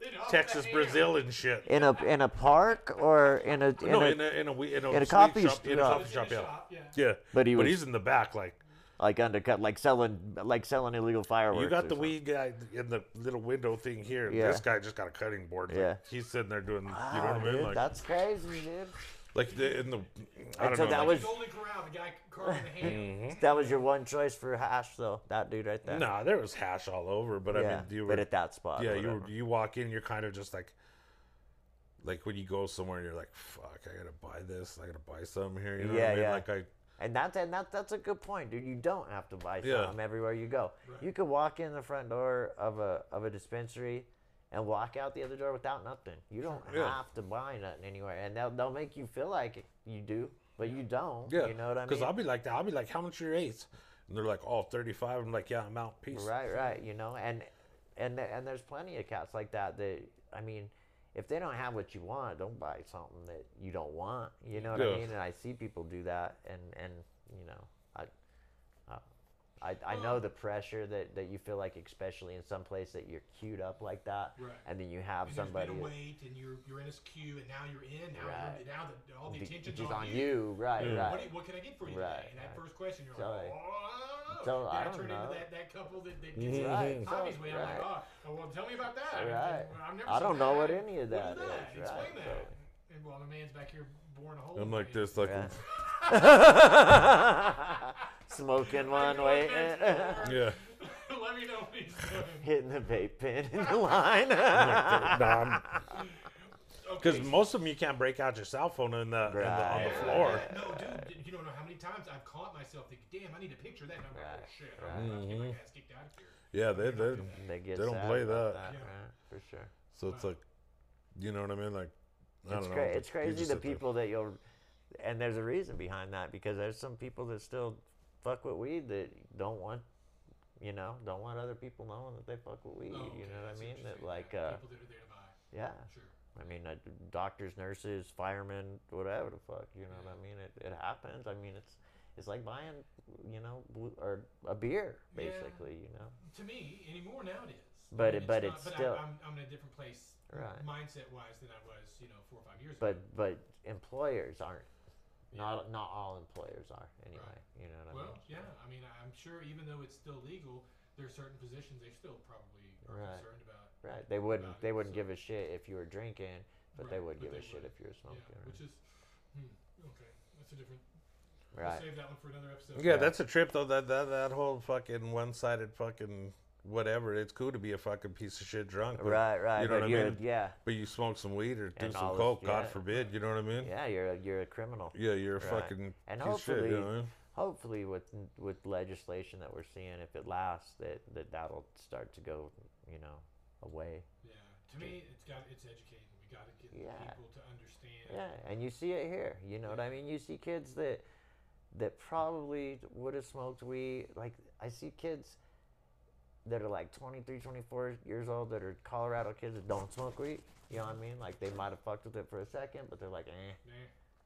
He's, he's cutting it off Texas, the hand. Brazil, and shit. in a in a park or in a in no, a, in a in a in a, in a coffee shop, in a coffee In shop, yeah, yeah. yeah. But he but he's in the back, like like undercut, like selling like selling illegal fireworks. you got the something. weed guy in the little window thing here. Yeah. This guy just got a cutting board. Like, Yeah. he's sitting there doing. you know ah, what I mean? dude, Like, that's crazy, dude. Like the, in the. I don't so know. that like- was- Golden Corral, the guy carving the hand. Mm-hmm. That was your one choice for hash, though. That dude right there. Nah, there was hash all over, but I mean, you were, but at that spot. yeah, you were, you walk in, you're kind of just like, like when you go somewhere, and you're like, fuck, I gotta buy this, I gotta buy something here. You know Yeah, what I mean? yeah. Like I, And that's and that that's a good point, dude. You don't have to buy Yeah. something everywhere you go. Right. You could walk in the front door of a of a dispensary and walk out the other door without nothing. You don't Yeah. have to buy nothing anywhere, and they'll they'll make you feel like it- you do, but you don't. yeah, you know what I mean? Because I'll be like that. I'll be like, how much are your eights? And they're like, oh, 35. I'm like, yeah, I'm out. Peace. Right, right. You know, and and th- and there's plenty of cats like that. That I mean, if they don't have what you want, don't buy something that you don't want. You know what Yeah. I mean? And I see people do that, and and you know, I. I, I know the pressure that, that you feel like, especially in some place that you're queued up like that, Right. and then you have And somebody There's been a wait, and you're you're in this queue, and now you're in. Now Right. you're, now the, all the attention's on, on you, right, Yeah. right. What, you, what can I get for you Right, today? And that right. first question, you're So, like, oh. so, Then I I, don't turn know. into that, that couple that, that gets Mhm. Right, it. so, Obviously, I'm like, oh, well, tell me about that. Right. I've never I don't know what that. any of What that is that? is, Explain right, that. so- And while the man's back here boring a hole. I'm like me. this, like, Yeah. Smoking one, go waiting, yeah. Let me know what he's doing. hitting the vape pen in the line. I'm like, Because okay, most of them you can't break out your cell phone in the, in the on the Right, floor. right. No, dude, you don't know how many times I've caught myself thinking, "Damn, I need a picture of that." And I'm like, Right, "Oh shit, right. I'm about to get my Mhm. ass kicked out of here." Yeah, they I'm they. They get They don't sad play about that. Yeah. right, for sure. So it's like, you know what I mean? Like, I It's, don't cra- it's but you crazy the have to- people that you'll, and there's a reason behind that because there's some people that still fuck with weed that don't want, you know, don't want other people knowing that they fuck with weed. Oh, you know what I mean? That like, Yeah, uh, people that are there to buy. yeah. Sure. I mean, uh, doctors, nurses, firemen, whatever the fuck. You know what I mean? It, it happens. I mean, it's it's like buying, you know, blue, or a beer Yeah. basically. You know. To me, anymore now it is. I But mean, it- but not- it's but still- I, I'm, I'm in a different place, Right. mindset wise, than I was, you know, four or five years But ago. but but employers aren't. Yeah. Not not all employers are anyway. You know what I mean? Well, yeah. I mean, I'm sure even though it's still legal, there are certain positions they still probably are Right. concerned about. Right. They wouldn't. They it, wouldn't so- give a shit if you were drinking, but they would but give a they shit if you were smoking. yeah, which is, hmm, okay, that's a different. right. We'll save that one for another episode. Yeah, that's a trip though. That that that whole fucking one-sided fucking whatever. It's cool to be a fucking piece of shit drunk. but- Right. Right. You know but what I mean? yeah. But you smoke some weed or do And some all this- coke, God yeah. forbid. You know what I mean? Yeah. You're a, you're a criminal. Yeah, you're a Right. fucking And piece of shit. You know hopefully- I mean? Hopefully, with with legislation that we're seeing, if it lasts, that that that'll start to go, you know, away. Yeah, to me, it's got it's educating. We got to get Yeah. people to understand. Yeah, and you see it here. You know what I mean? You see kids that that probably would have smoked weed. Like I see kids that are like 23, 24 years old that are Colorado kids that don't smoke weed. You know what I mean? Like they might have fucked with it for a second, but they're like, eh. Nah,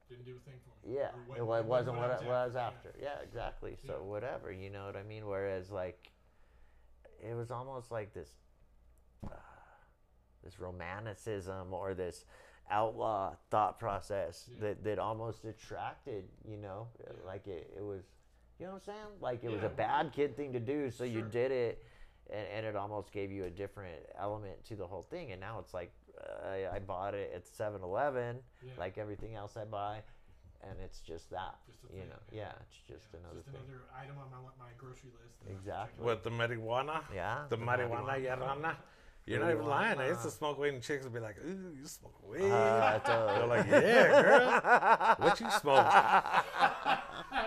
didn't do a thing for me. Yeah, it, wa- wa- wasn't what I it was yeah. after. Yeah, exactly. So Yeah. whatever, you know what I mean. Whereas like, it was almost like this, uh, this romanticism or this outlaw thought process Yeah. that that almost attracted. You know, Yeah. like it, it was. You know what I'm saying? Like it was a bad kid thing to do, so you did it, and, and it almost gave you a different element to the whole thing. And now it's like, uh, I, I bought it at 7-Eleven, Yeah. like everything else I buy, and it's just that. Just a you know, yeah. yeah, it's just Yeah, another just thing. another item on my my grocery list. that I have to check Exactly. out. What the marijuana? Yeah. The marijuana, yarana. You're not even lying. I used to smoke weed and chicks would be like, "Ooh, you smoke weed." Uh, They're like, "Yeah, girl. What you smoke?"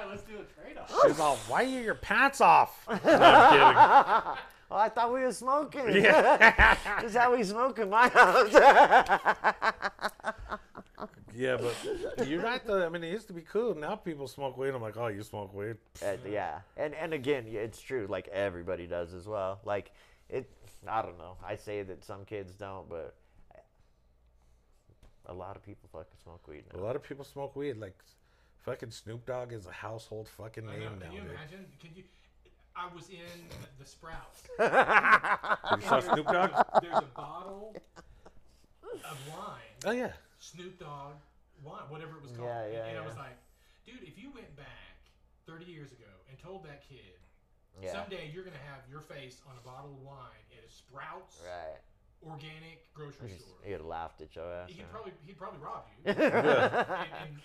Let's do a trade off. She's all, "Why are your pants off?" No, I'm Oh, I thought we were smoking. Yeah. This is how we smoke in my house. yeah, but you're right though. I mean, it used to be cool. Now people smoke weed. I'm like, "Oh, you smoke weed?" And, yeah, and and again, it's true. Like everybody does as well. Like it. I don't know. I say that some kids don't, but a lot of people fucking smoke weed now. A lot of people smoke weed. Like, fucking Snoop Dogg is a household fucking I know. name Can now, you dude. Can you? I was in the Sprouts. You saw Snoop Dogg? There's a bottle of wine, Oh yeah. Snoop Dogg wine, whatever it was called. Yeah, And- yeah, and I was like, dude, if you went back 30 years ago and told that kid, Yeah. someday you're gonna have your face on a bottle of wine at a Sprouts Right. organic grocery He's- store, He'd have laughed at your ass. he'd yeah. probably he'd probably rob you. and, and,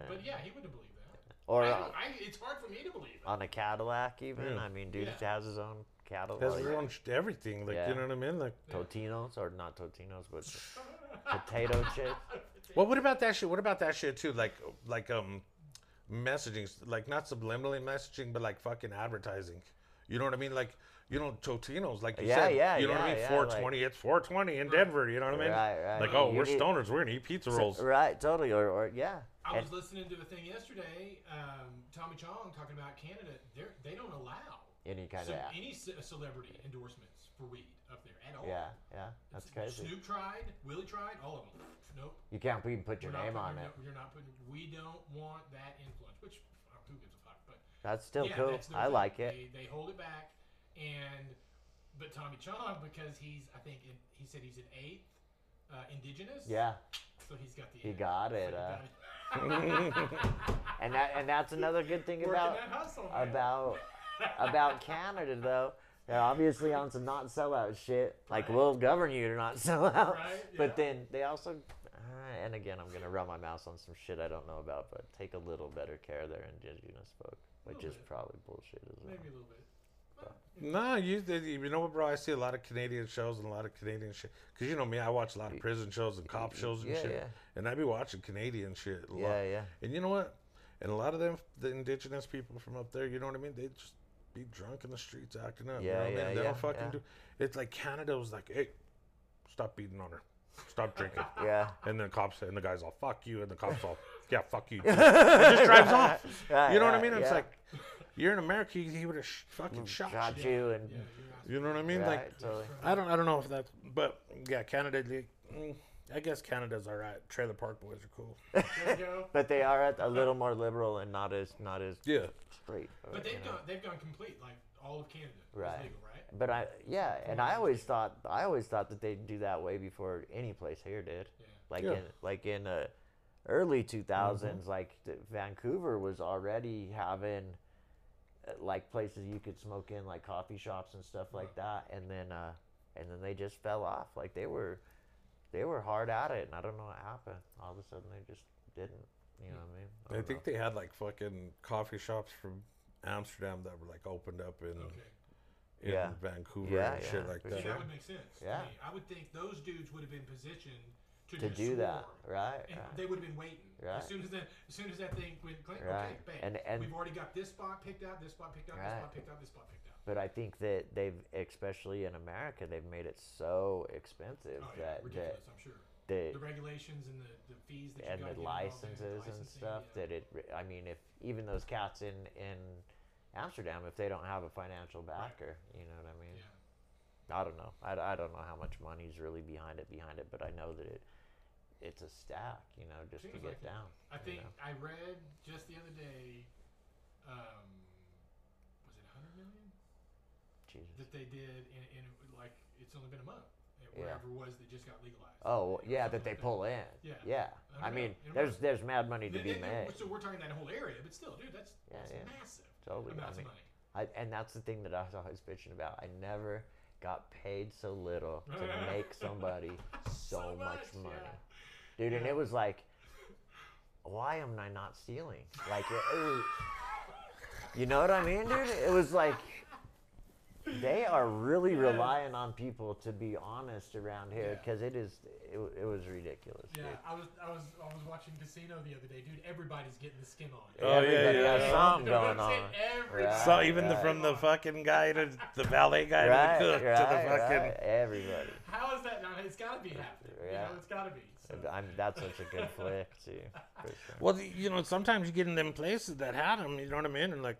and, but yeah, he wouldn't believe that. Or I, uh, I, it's hard for me to believe it. on a Cadillac, even. Yeah. I mean, dude Yeah. has his own Cadillac. Has his own everything. Like, Yeah. you know what I mean? Like, Totinos or not Totinos, but potato chips. well, what about that shit? What about that shit too? Like, like um, messaging, like not subliminally messaging, but like fucking advertising. You know what I mean? Like, you know, Totinos, like you Yeah, said. yeah, you know what I mean? yeah, 420. it's 420 in Denver. You know what I mean? Right, right. Like, oh, You we're need- stoners. We're gonna eat pizza rolls. Right, totally. Or, or yeah. I was listening to a thing yesterday. Um, Tommy Chong talking about Canada. They're, they don't allow any kind of any ce- celebrity endorsements for weed up there at all. yeah, yeah. That's It's- crazy. Snoop tried, Willie tried, all of them. Nope. You can't even put your we're name on it. no- You're not putting. We don't want that influence. Which who gives a fuck? But That's still yeah, cool. that's I thing. like it. They, they hold it back, and but Tommy Chong because he's I think in, he said he's an eighth uh, indigenous. Yeah, So he's got the. He got it, uh, and that and that's another good thing Working about hustle, about about Canada though. They're obviously on some not sellout shit. Like Right. we'll govern you to not sell out. Right, But then they also, uh, and again, I'm gonna run my mouth on some shit I don't know about, but take a little better care of their indigenous folk, which is bit. probably bullshit as well. Maybe a little bit. Well, you Nah, you you know what, bro? I see a lot of Canadian shows and a lot of Canadian shit. Cause you know me, I watch a lot of prison shows and cop shows and Yeah, shit. yeah. And I be watching Canadian shit. A lot. Yeah, yeah. And you know what? And a lot of them, the indigenous people from up there, you know what I mean? They just be drunk in the streets, acting up. you Yeah, know what I yeah, mean? They yeah, don't fucking yeah. do. It's like Canada was like, hey, stop beating on her, stop drinking. Yeah. And the cops and the guys all fuck you, and the cops all yeah fuck you. too." and just drives off. You know what I mean? It's yeah. like you're in America, he, he would have sh- fucking shot Got you. you and Yeah, you're know what I mean? right, Like totally. I don't I don't know if that's but yeah, Canada. they- mm, I guess Canada's all right. Trailer Park Boys are cool. There you go. But they are a little more liberal and not as not as Yeah. straight. But you they've know. gone they've gone complete like all of Canada is Right. legal, right? But I yeah, and I always thought I always thought that they'd do that way before any place here did. Yeah. Like Yeah. in like in uh, early 2000s, like the, Vancouver was already having uh, like places you could smoke in, like coffee shops and stuff like that, and then uh, and then they just fell off. Like they were they were hard at it, and I don't know what happened. All of a sudden, they just didn't. You know what I mean? I don't think know. they had like fucking coffee shops from Amsterdam that were like opened up in Okay. in Yeah. Vancouver Yeah, and yeah, shit like that. See, sure. that would make sense. Yeah. To me. I would think those dudes would have been positioned to, to do that, right? And right. they would have been waiting. Right. As soon as that, as soon as that thing went clean, Right. okay, bang. And- and- we've already got this spot picked out, this spot picked out, this spot picked out, this spot picked out. But I think that they've, especially in America, they've made it so expensive Oh yeah, that ridiculous. that I'm sure. the The regulations and the, the fees that and you the licenses and stuff that it. I mean, if even those cats in in Amsterdam, if they don't have a financial backer, you know what I mean? Yeah. I don't know. I, I don't know how much money's really behind it behind it, but I know that it it's a stack, you know, just to get like down. I think know? I read just the other day. Um, was it 100 million Jesus. that they did in, in like it's only been a month. Yeah. Whatever it was that just got legalized. Oh yeah, that they like pull in. Yeah. Yeah. I I mean, there's there's mad money to They- be they- made. So we're talking that whole area, but still, dude, that's, Yeah, that's yeah. massive. Totally. I mean, of money. I, and that's the thing that I was always bitching about. I never got paid so little to make somebody so, So much, much, money, yeah. Dude. And it was like, why am I not stealing? Like, it, it was- you know what I mean, dude? It was like they are really Yeah. relying on people to be honest around here Yeah. because it is it, it was ridiculous. Yeah, dude. I was, I was, I was watching Casino the other day, dude. Everybody's getting the skin on. Oh, yeah, Everybody yeah, has yeah. something You know what going on. Right. So even the, from the fucking guy to the valet guy Right, to the cook right, to the fucking right. Everybody. How is that not? It's got to be happening. You Yeah. know, it's got to be. So. I'm, that's such a good flick too. Sure. Well, you know, sometimes you get in them places that had them. You know what I mean? And like,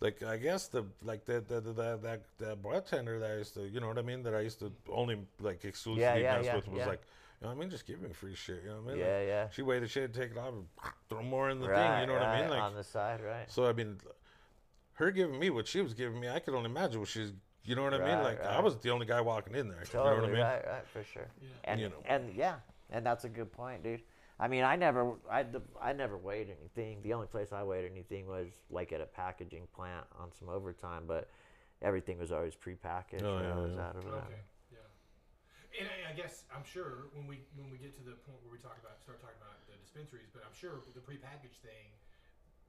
like I guess the like the the, the, the that that bartender that I used to, you know what I mean? That I used to only like exclusively yeah, mess yeah, with was yeah. like, you know what I mean? Just give me free shit. You know what I mean? Yeah, Like, yeah. She weighed the shit, take it off, and throw more in the right, thing. You know what I mean? Like, on the side, right? so I mean, her giving me what she was giving me, I could only imagine what she's. You know what I mean? Right, Like I was the only guy walking in there. Totally, you know what I mean? right, right, for sure. Yeah. And You know. and yeah, and that's a good point, dude. I mean, I never, I, I never weighed anything. The only place I weighed anything was like at a packaging plant on some overtime, but everything was always prepackaged. Oh, when I was yeah. out or whatever. Okay. Yeah. And I, I guess I'm sure when we when we get to the point where we talk about start talking about the dispensaries, but I'm sure with the prepackaged thing,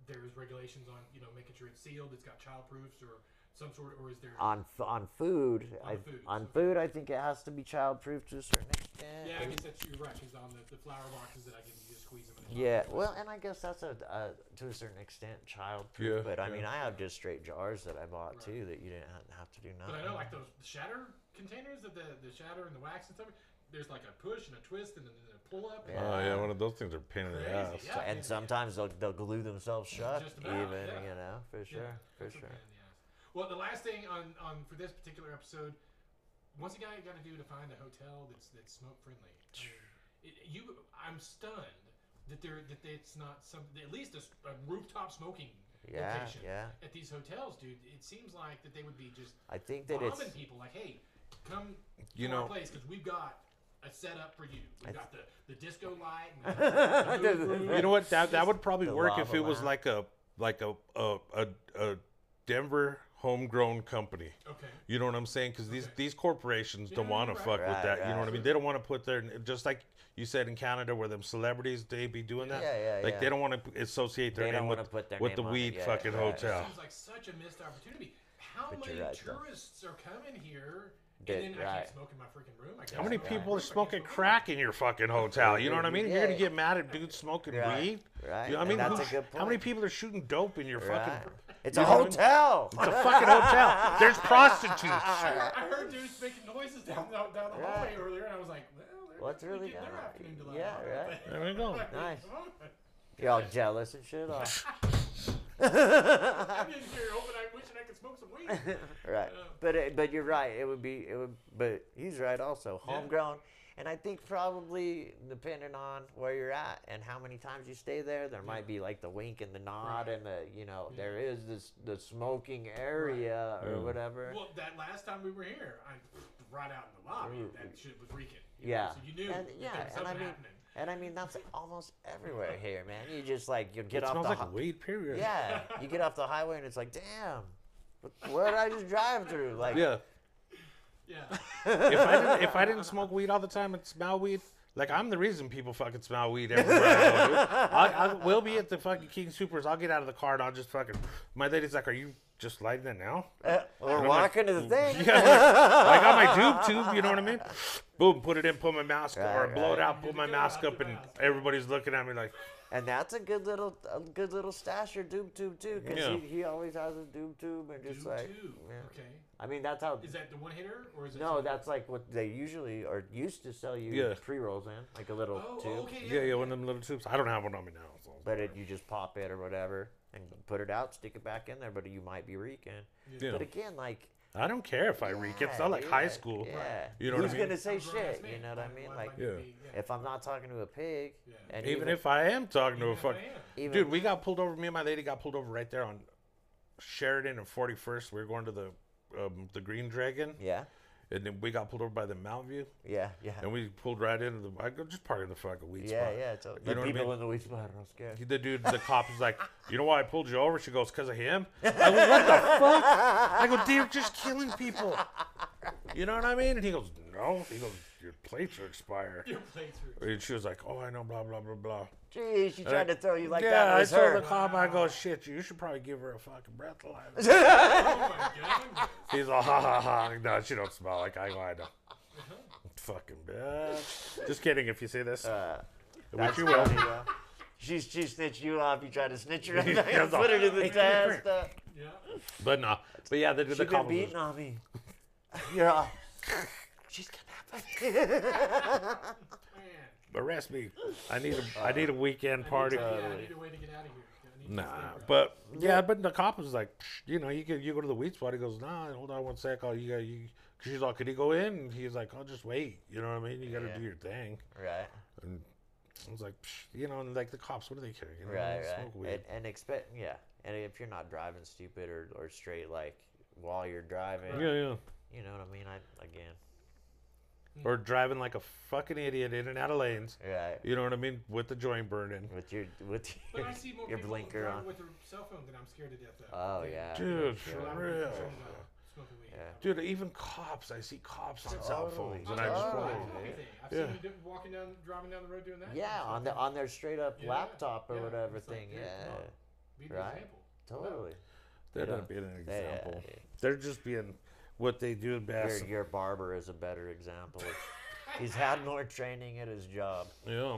there's regulations on you know making sure it's sealed, it's got child proofs or some sort, or is there? On f- on food, On I, foods, on okay. food, I think it has to be childproof to a certain extent. yeah, I guess that's you're right. Because on the, the flower boxes that I give you, just squeeze them. In Yeah, well, and I guess that's a uh, to a certain extent childproof. Yeah, but I mean, I have just straight jars that I bought Right. too that you didn't have to do nothing. But I know like those shatter containers of the the shatter and the wax and stuff. There's like a push and a twist and then a pull up. and- Oh yeah, one of those things are a pain in the Crazy, ass. yeah. and sometimes they'll, they'll glue themselves shut, Just about, even yeah. you know, for sure, Yeah, for that's a sure. Well, the last thing on, on for this particular episode, what's a guy got to do to find a hotel that's that's smoke friendly? I mean, it, you, I'm stunned that there that it's not some at least a rooftop smoking Yeah, location yeah. at these hotels, dude. It seems like that they would be just I think that it's bombing people like, hey, come You to our know- place because we've got a setup for you. We've got the, the disco light. And The- the. You know what? That that would probably work if it was lamp. like a like a a a, a Denver homegrown company. Okay. You know what I'm saying? Because these Okay. these corporations don't Yeah, want to right. fuck with Right, that. You know what I mean? They don't want to put their just like you said in Canada, where them celebrities they be doing that. Yeah, yeah, Like yeah. they don't want to associate their They name with put their with the name on it, weed yeah, fucking right. hotel. Seems like such a missed opportunity. how But many you're though. tourists are coming here? That- and then I right. can't smoke in my freaking room. I can't How many smoke in my people are room, I can't smoking crack in your fucking hotel? You know what I mean? You're gonna Yeah. get mad at dudes smoking Right. weed. Right. You know I mean? that's Who- a good point. How many people are shooting dope in your Right. fucking? It's you a know what I mean? hotel. It's a fucking hotel. There's prostitutes. I heard dudes making noises down, down, down the hallway Right. earlier, and I was like, well, What's definitely really getting their going on? afternoon delight. Yeah, right. There we go. Nice. You're all jealous and shit. All. I'm in here hoping I wishing I could smoke some weed. right. Yeah. But it, but you're right. It would be it would. But he's right also. Yeah. Homegrown. And I think probably depending on where you're at and how many times you stay there, there might be like the wink and the nod Right. and the you know Yeah. there is this the smoking area or Mm. whatever. Well, that last time we were here, I right out in the lobby, Ooh. that shit was reeking. you know, Yeah. So you knew And- yeah, there and I mean- happening. And I mean that's almost everywhere here, man. You just like you get It off smells the like hi- weed. Period. yeah, you get off the highway and it's like damn, what- where did I just drive through? Like Yeah. Yeah. if I didn't, if I didn't smoke weed all the time and smell weed, like I'm the reason people fucking smell weed everywhere. I. I, I will be at the fucking King Supers. I'll get out of the car and I'll just fucking. My lady's like, "Are you just lighting it now?" uh, we're I'm like, walking to the thing. Yeah, like, I got my tube tube. You know what I mean? Boom, put it in, put my mask Right, or blow it out, put my mask up, the and everybody's looking at me like, And that's a good little, a good little stasher doob tube too, because Yeah. he, he always has his doob tube and just Do like, too. yeah. Okay. I mean that's how. Is that the one hitter or is it? No, that's like what they usually or used to sell you Yeah. pre rolls in, like a little Oh, tube. okay. "Yeah, yeah, one of them little tubes." I don't have one on me now. So. But it, you just pop it or whatever and put it out, stick it back in there. But you might be reeking. Yeah. But again, like I don't care if I reek. It's not like dude, high school. Yeah. You know Who's what I mean? gonna say I'm a grown-ass shit? You know what I mean? Like Yeah. if I'm not talking to a pig, Yeah. and Even if I am talking to a fuck, even dude, we got pulled over. Me and my lady got pulled over right there on Sheridan and 41st. We were going to the um, the Green Dragon, yeah, and then we got pulled over by the Mountain View, yeah, yeah, and we pulled right into the. I go just park in the fucking weed yeah, spot. yeah. So You the know what I people mean? in the weed spot are scared. The dude, the cop was like, "You know why I pulled you over?" She goes, "Cause of him." I go, "What the fuck?" I go, "They're just killing people." You know what I mean? And he goes, "No." He goes, "Your plates are expired." Your playthrough. And she was like, "Oh, I know, blah blah blah blah." Jeez, she And I- tried to throw you like yeah, that. I Was told her. the cop, I go, "Shit, you should probably give her a fucking breathalyzer." Oh my god. He's like, "Ha ha ha!" No, she don't smell like I go. I know. Fucking bitch. Just kidding. If you see this, Uh, which you will. funny, though. She she snitched you off. You tried to snitch her. Yeah, and put her to the hey, come here. test. Uh, Yeah. But no. But yeah, the, the She's been cop was beating on me. You're all. She's kidnapping me. Man. arrest me. I need a I need a weekend party. I need, to, yeah, I need a way to get out of here. I need to Nah, but yeah, but the cop was like, "Psh, you know, you can you go to the weed spot. He goes, nah, hold on one sec. Oh, you got you. She's like, could he go in? And he's like, I'll just wait. You know what I mean? You got to Yeah. do your thing. right, And I was like, Psh, you know, and like the cops, what do they care? You know, right, smoke right. weed. And, and expect, yeah. And if you're not driving stupid or, or straight, like while you're driving, yeah, yeah. you know what I mean. I again, Or driving like a fucking idiot in and out of lanes. right. You know what I mean? With the joint burning. With your with But your, I see more your people blinker on. with their cell phone that I'm scared to death of. Oh yeah, Dude, for I'm real. concerned weed. yeah. Dude, even cops, I see cops on cell phones. And I just Oh, go, Totally. that's everything. I've Yeah. seen you walking down, driving down the road doing that. Yeah, on the on their straight up Yeah, laptop or yeah. whatever It's thing. dude, yeah. Be the Right. example. totally. they're Yeah. not being an Yeah, yeah, example. yeah. They're just being what they do best. Your, your barber is a better example. He's had more training at his job. Yeah.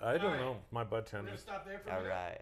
I don't Alright. know. My butt tender. gonna stop there for a All minute. right.